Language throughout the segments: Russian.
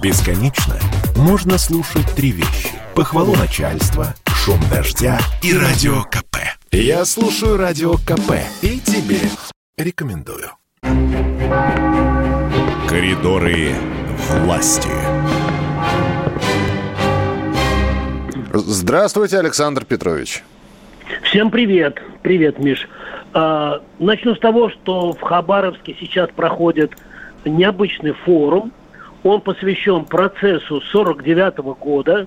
Бесконечно можно слушать три вещи. Похвалу начальства, шум дождя и радио КП. Я слушаю радио КП и тебе рекомендую. Коридоры власти. Здравствуйте, Александр Петрович. Всем привет. Привет, Миш. А, начну с того, что в Хабаровске сейчас проходит необычный форум. Он посвящен процессу 49 -го года.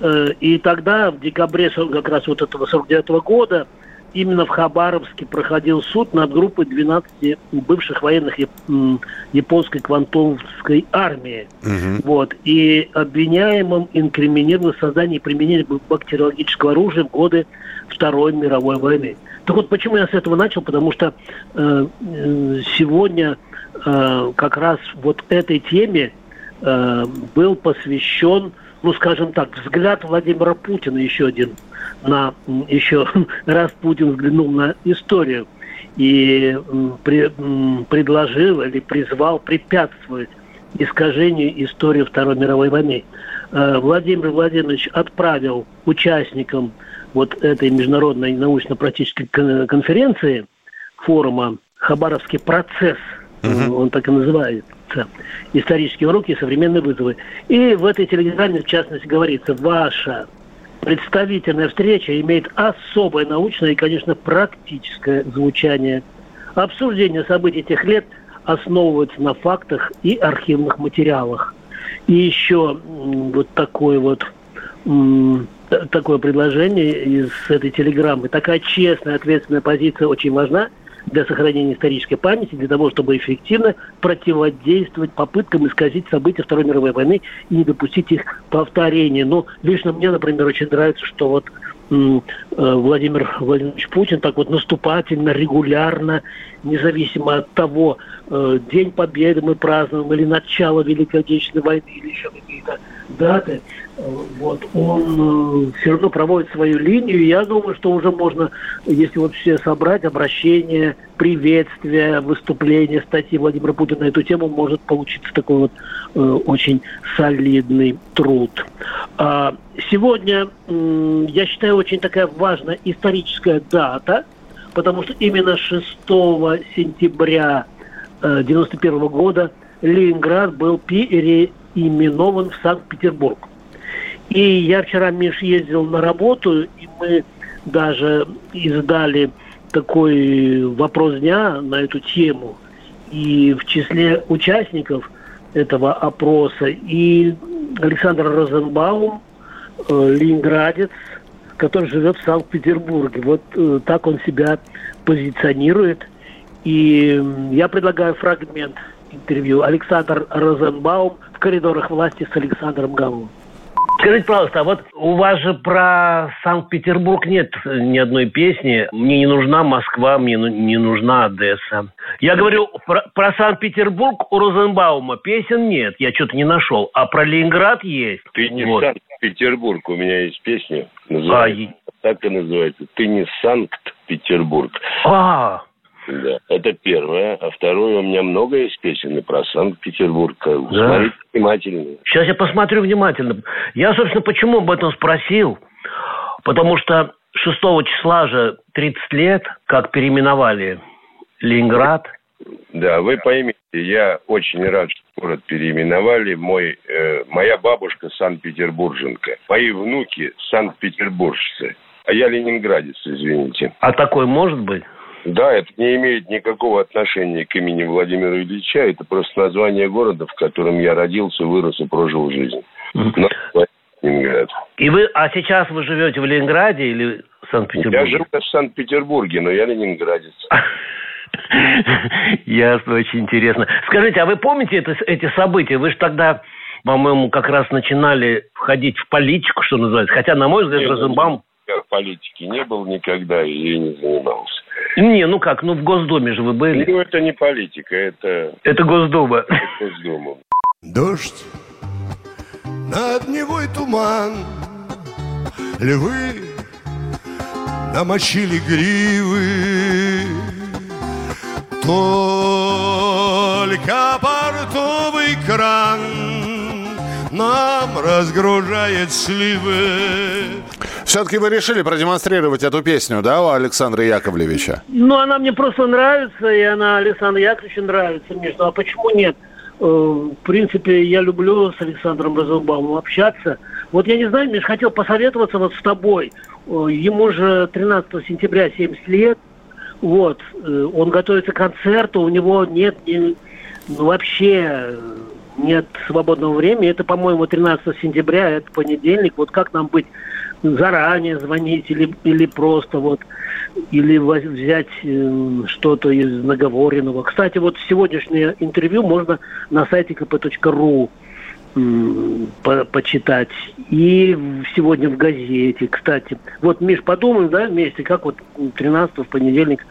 Э, и тогда, в декабре как раз вот этого 49 -го года, именно в Хабаровске проходил суд над группой 12 бывших военных японской квантовской армии. Угу. Вот. И обвиняемым инкриминировано создание и применение бактериологического оружия в годы Второй мировой войны. Так вот, почему я с этого начал? Потому что э, э сегодня э, как раз вот этой теме э, был посвящен, ну, скажем так, взгляд Владимира Путина еще один на еще раз Путин взглянул на историю и при, предложил или призвал препятствовать искажению истории Второй мировой войны. Э, Владимир Владимирович отправил участникам вот этой международной научно-практической конференции форума «Хабаровский процесс», он так и называется, «Исторические уроки и современные вызовы». И в этой телеграмме, в частности, говорится, ваша представительная встреча имеет особое научное и, конечно, практическое звучание. Обсуждение событий тех лет основывается на фактах и архивных материалах. И еще вот такой вот такое предложение из этой телеграммы. Такая честная, ответственная позиция очень важна для сохранения исторической памяти, для того, чтобы эффективно противодействовать попыткам исказить события Второй мировой войны и не допустить их повторения. Но лично мне, например, очень нравится, что вот Владимир Владимирович Путин так вот наступательно, регулярно, независимо от того, э, День Победы мы празднуем или начало Великой Отечественной войны или еще какие-то даты, вот, он э, все равно проводит свою линию. Я думаю, что уже можно, если вот все собрать, обращение, приветствие, выступление, статьи Владимира Путина на эту тему, может получиться такой вот э, очень солидный труд. А, сегодня, я считаю, очень такая важная историческая дата, потому что именно 6 сентября 1991 э, года Ленинград был переименован в Санкт-Петербург. И я вчера, Миш, ездил на работу, и мы даже издали такой вопрос дня на эту тему. И в числе участников этого опроса и Александр Розенбаум, э, ленинградец, который живет в Санкт-Петербурге. Вот э, так он себя позиционирует. И я предлагаю фрагмент интервью. Александр Розенбаум в коридорах власти с Александром Галовым. Скажите, пожалуйста, а вот у вас же про Санкт-Петербург нет ни одной песни. Мне не нужна Москва, мне не нужна Одесса. Я говорю, про, про Санкт-Петербург у Розенбаума песен нет, я что-то не нашел. А про Ленинград есть. Ты не вот. Санкт-Петербург, у меня есть песня. Называется, а, так и называется. Ты не Санкт-Петербург. А, да, это первое. А второе, у меня много есть песен про Санкт-Петербург. Да. Смотрите внимательно. Сейчас я посмотрю внимательно. Я, собственно, почему об этом спросил? Потому что 6 числа же 30 лет, как переименовали Ленинград. Да, вы поймите, я очень рад, что город переименовали. Мой, э, моя бабушка Санкт-Петербурженка. Мои внуки Санкт-Петербуржцы. А я ленинградец, извините. А такой может быть? Да, это не имеет никакого отношения к имени Владимира Ильича. Это просто название города, в котором я родился, вырос и прожил жизнь. Ленинград. И вы, а сейчас вы живете в Ленинграде или в Санкт-Петербурге? Я живу в Санкт-Петербурге, но я ленинградец. Ясно, очень интересно. Скажите, а вы помните это, эти события? Вы же тогда, по-моему, как раз начинали входить в политику, что называется. Хотя, на мой взгляд, Розенбаум... Политике не был никогда и не занимался. Не, ну как, ну в Госдуме же вы были. Ну это не политика, это... Это Госдума. Это Госдума. Дождь, над Невой туман, Львы намочили гривы, Только портовый кран нам разгружает сливы. Все-таки вы решили продемонстрировать эту песню, да, у Александра Яковлевича? Ну, она мне просто нравится, и она Александру Яковлевичу нравится, между. А почему нет? Э, в принципе, я люблю с Александром Розенбаумом общаться. Вот я не знаю, Миш, хотел посоветоваться вот с тобой. Э, ему же 13 сентября 70 лет. Вот. Э, он готовится к концерту, у него нет ни, ну, вообще нет свободного времени. Это, по-моему, 13 сентября, это понедельник. Вот как нам быть? Заранее звонить или, или просто вот или взять э, что-то из наговоренного. Кстати, вот сегодняшнее интервью можно на сайте kp.ru по почитать. И сегодня в газете, кстати. Вот, Миш, подумаем, да, вместе, как вот 13 в понедельник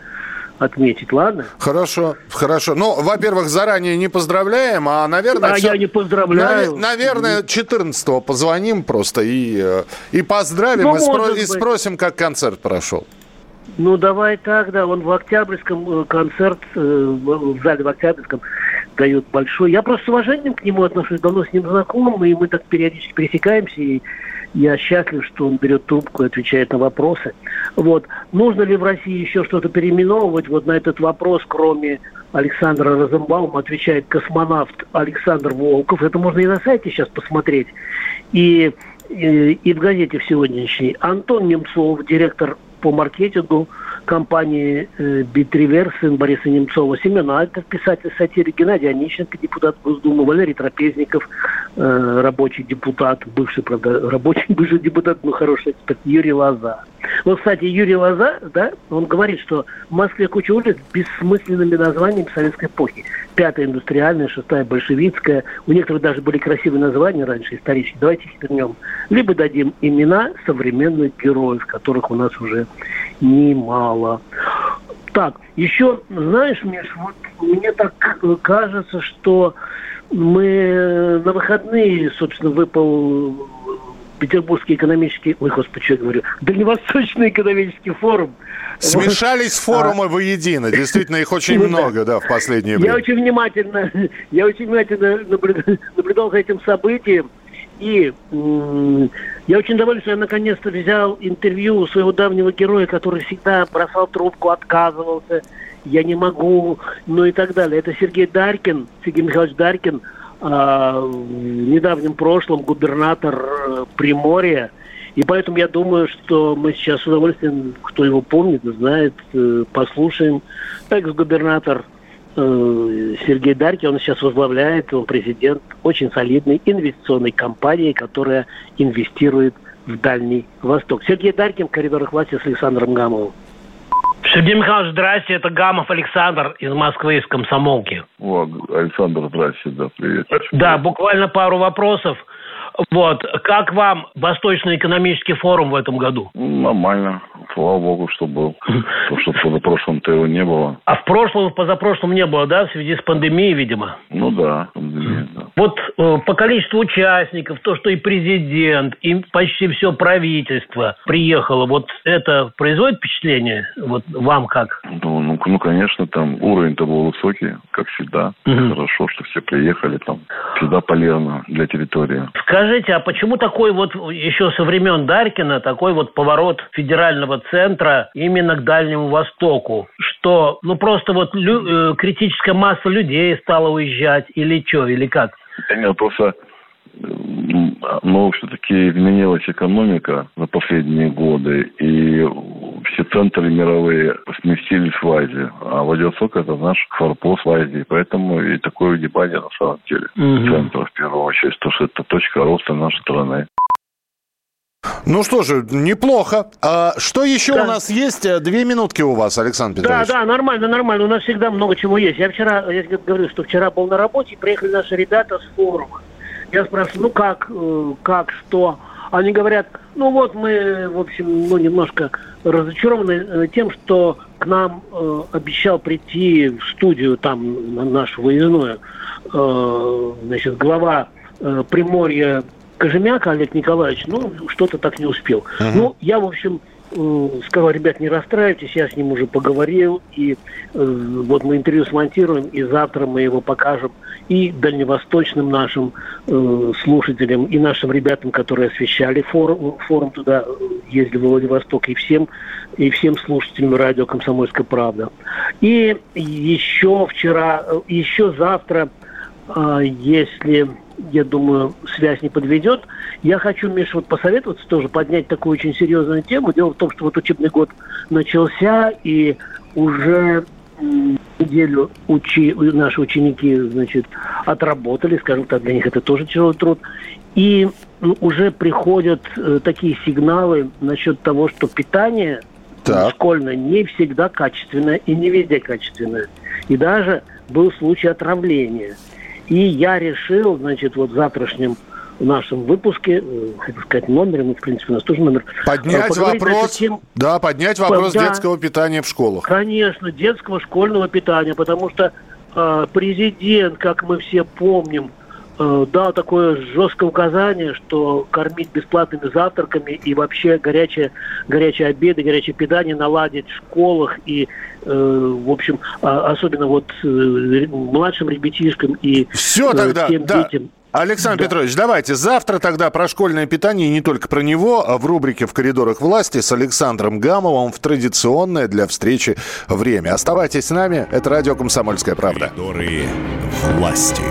отметить, ладно? Хорошо, хорошо. Ну, во-первых, заранее не поздравляем, а, наверное... А все... я не поздравляю. Нав... Наверное, 14-го позвоним просто и, э, и поздравим, ну, и, спро... и спросим, как концерт прошел. Ну, давай так, да. Он в Октябрьском э, концерт, э, в зале в Октябрьском дает большой. Я просто с уважением к нему отношусь, давно с ним знаком, и мы так периодически пересекаемся, и я счастлив, что он берет трубку и отвечает на вопросы. Вот. Нужно ли в России еще что-то переименовывать? Вот на этот вопрос, кроме Александра Розенбаума, отвечает космонавт Александр Волков. Это можно и на сайте сейчас посмотреть. И, и, и в газете в сегодняшней. Антон Немцов, директор по маркетингу компании э, «Битривер», сын Бориса Немцова, Семен Альтов, писатель сатирик, Геннадий Онищенко, депутат Госдумы, Валерий Трапезников, э, рабочий депутат, бывший, правда, рабочий, бывший депутат, но хороший эксперт, Юрий Лоза. Вот, кстати, Юрий Лоза, да, он говорит, что в Москве куча улиц с бессмысленными названиями советской эпохи. Пятая индустриальная, шестая большевистская. У некоторых даже были красивые названия раньше, исторические. Давайте их вернем. Либо дадим имена современных героев, которых у нас уже немало. Так, еще, знаешь, Миш, вот мне так кажется, что мы на выходные, собственно, выпал Петербургский экономический, ой, господи, что я говорю, Дальневосточный экономический форум. Смешались форумы а. воедино, действительно, их очень ну, много, да, в последнее время. Я очень внимательно, я очень внимательно наблюдал за этим событием, и я очень доволен, что я наконец-то взял интервью у своего давнего героя, который всегда бросал трубку, отказывался, я не могу, ну и так далее. Это Сергей Даркин, Сергей Михайлович Даркин, а, в недавнем прошлом губернатор э, Приморья. И поэтому я думаю, что мы сейчас с удовольствием, кто его помнит, знает, э, послушаем. Экс-губернатор э, Сергей Дарки, он сейчас возглавляет, он президент очень солидной инвестиционной компании, которая инвестирует в Дальний Восток. Сергей Даркин в коридорах власти с Александром Гамовым. Сергей Михайлович, здрасте, это Гамов Александр из Москвы, из Комсомолки. О, Александр, здрасте, да, привет. Да, буквально пару вопросов. Вот, как вам Восточный экономический форум в этом году? Нормально, слава богу, что был. Потому что в позапрошлом-то его не было. А в прошлом, в позапрошлом не было, да, в связи с пандемией, видимо? Ну да, пандемия, да. Вот э, по количеству участников, то, что и президент, и почти все правительство приехало, вот это производит впечатление? Вот вам как? Ну, ну, ну конечно, там уровень-то был высокий, как всегда. Угу. Хорошо, что все приехали там. Всегда полезно для территории. Скажите, а почему такой вот еще со времен Даркина такой вот поворот федерального центра именно к Дальнему Востоку? Что, ну просто вот лю- э, критическая масса людей стала уезжать или что, или как? Нет, просто но все-таки изменилась экономика за последние годы, и все центры мировые сместились в Азию. А Владивосток – это наш форпост в Азии. Поэтому и такое внимание на самом деле угу. центра в первую очередь, потому что это точка роста нашей страны. Ну что же, неплохо. А что еще да. у нас есть? Две минутки у вас, Александр Петрович. Да, да, нормально, нормально. У нас всегда много чего есть. Я вчера, я говорю, что вчера был на работе, приехали наши ребята с форума. Я спрашиваю, ну как, э, как, что? Они говорят, ну вот мы, в общем, ну немножко разочарованы э, тем, что к нам э, обещал прийти в студию там на нашу выездную, э, значит, глава э, Приморья Кожемяка Олег Николаевич, ну, что-то так не успел. Uh-huh. Ну, я, в общем, сказал, ребят, не расстраивайтесь, я с ним уже поговорил, и э, вот мы интервью смонтируем, и завтра мы его покажем и дальневосточным нашим э, слушателям, и нашим ребятам, которые освещали форум, форум туда, э, ездили в Владивосток, и всем, и всем слушателям радио «Комсомольская правда». И еще вчера, э, еще завтра, э, если я думаю, связь не подведет. Я хочу, Миша, вот посоветоваться тоже, поднять такую очень серьезную тему. Дело в том, что вот учебный год начался, и уже неделю учи, наши ученики, значит, отработали, скажем так, для них это тоже тяжелый труд. И уже приходят э, такие сигналы насчет того, что питание так. школьное не всегда качественное и не везде качественное. И даже был случай отравления. И я решил, значит, вот в завтрашнем в нашем выпуске, э, хотел сказать, номере, ну, в принципе, у нас тоже номер. Поднять вопрос, тем, да, поднять вопрос да, детского питания в школах. Конечно, детского школьного питания, потому что э, президент, как мы все помним, э, дал такое жесткое указание, что кормить бесплатными завтраками и вообще горячие, горячие обеды, горячее питание наладить в школах и, э, в общем, а, особенно вот э, младшим ребятишкам и Все тогда, всем да. детям. Александр да. Петрович, давайте завтра тогда про школьное питание и не только про него, а в рубрике «В коридорах власти» с Александром Гамовым в традиционное для встречи время. Оставайтесь с нами, это радио «Комсомольская правда». Коридоры власти.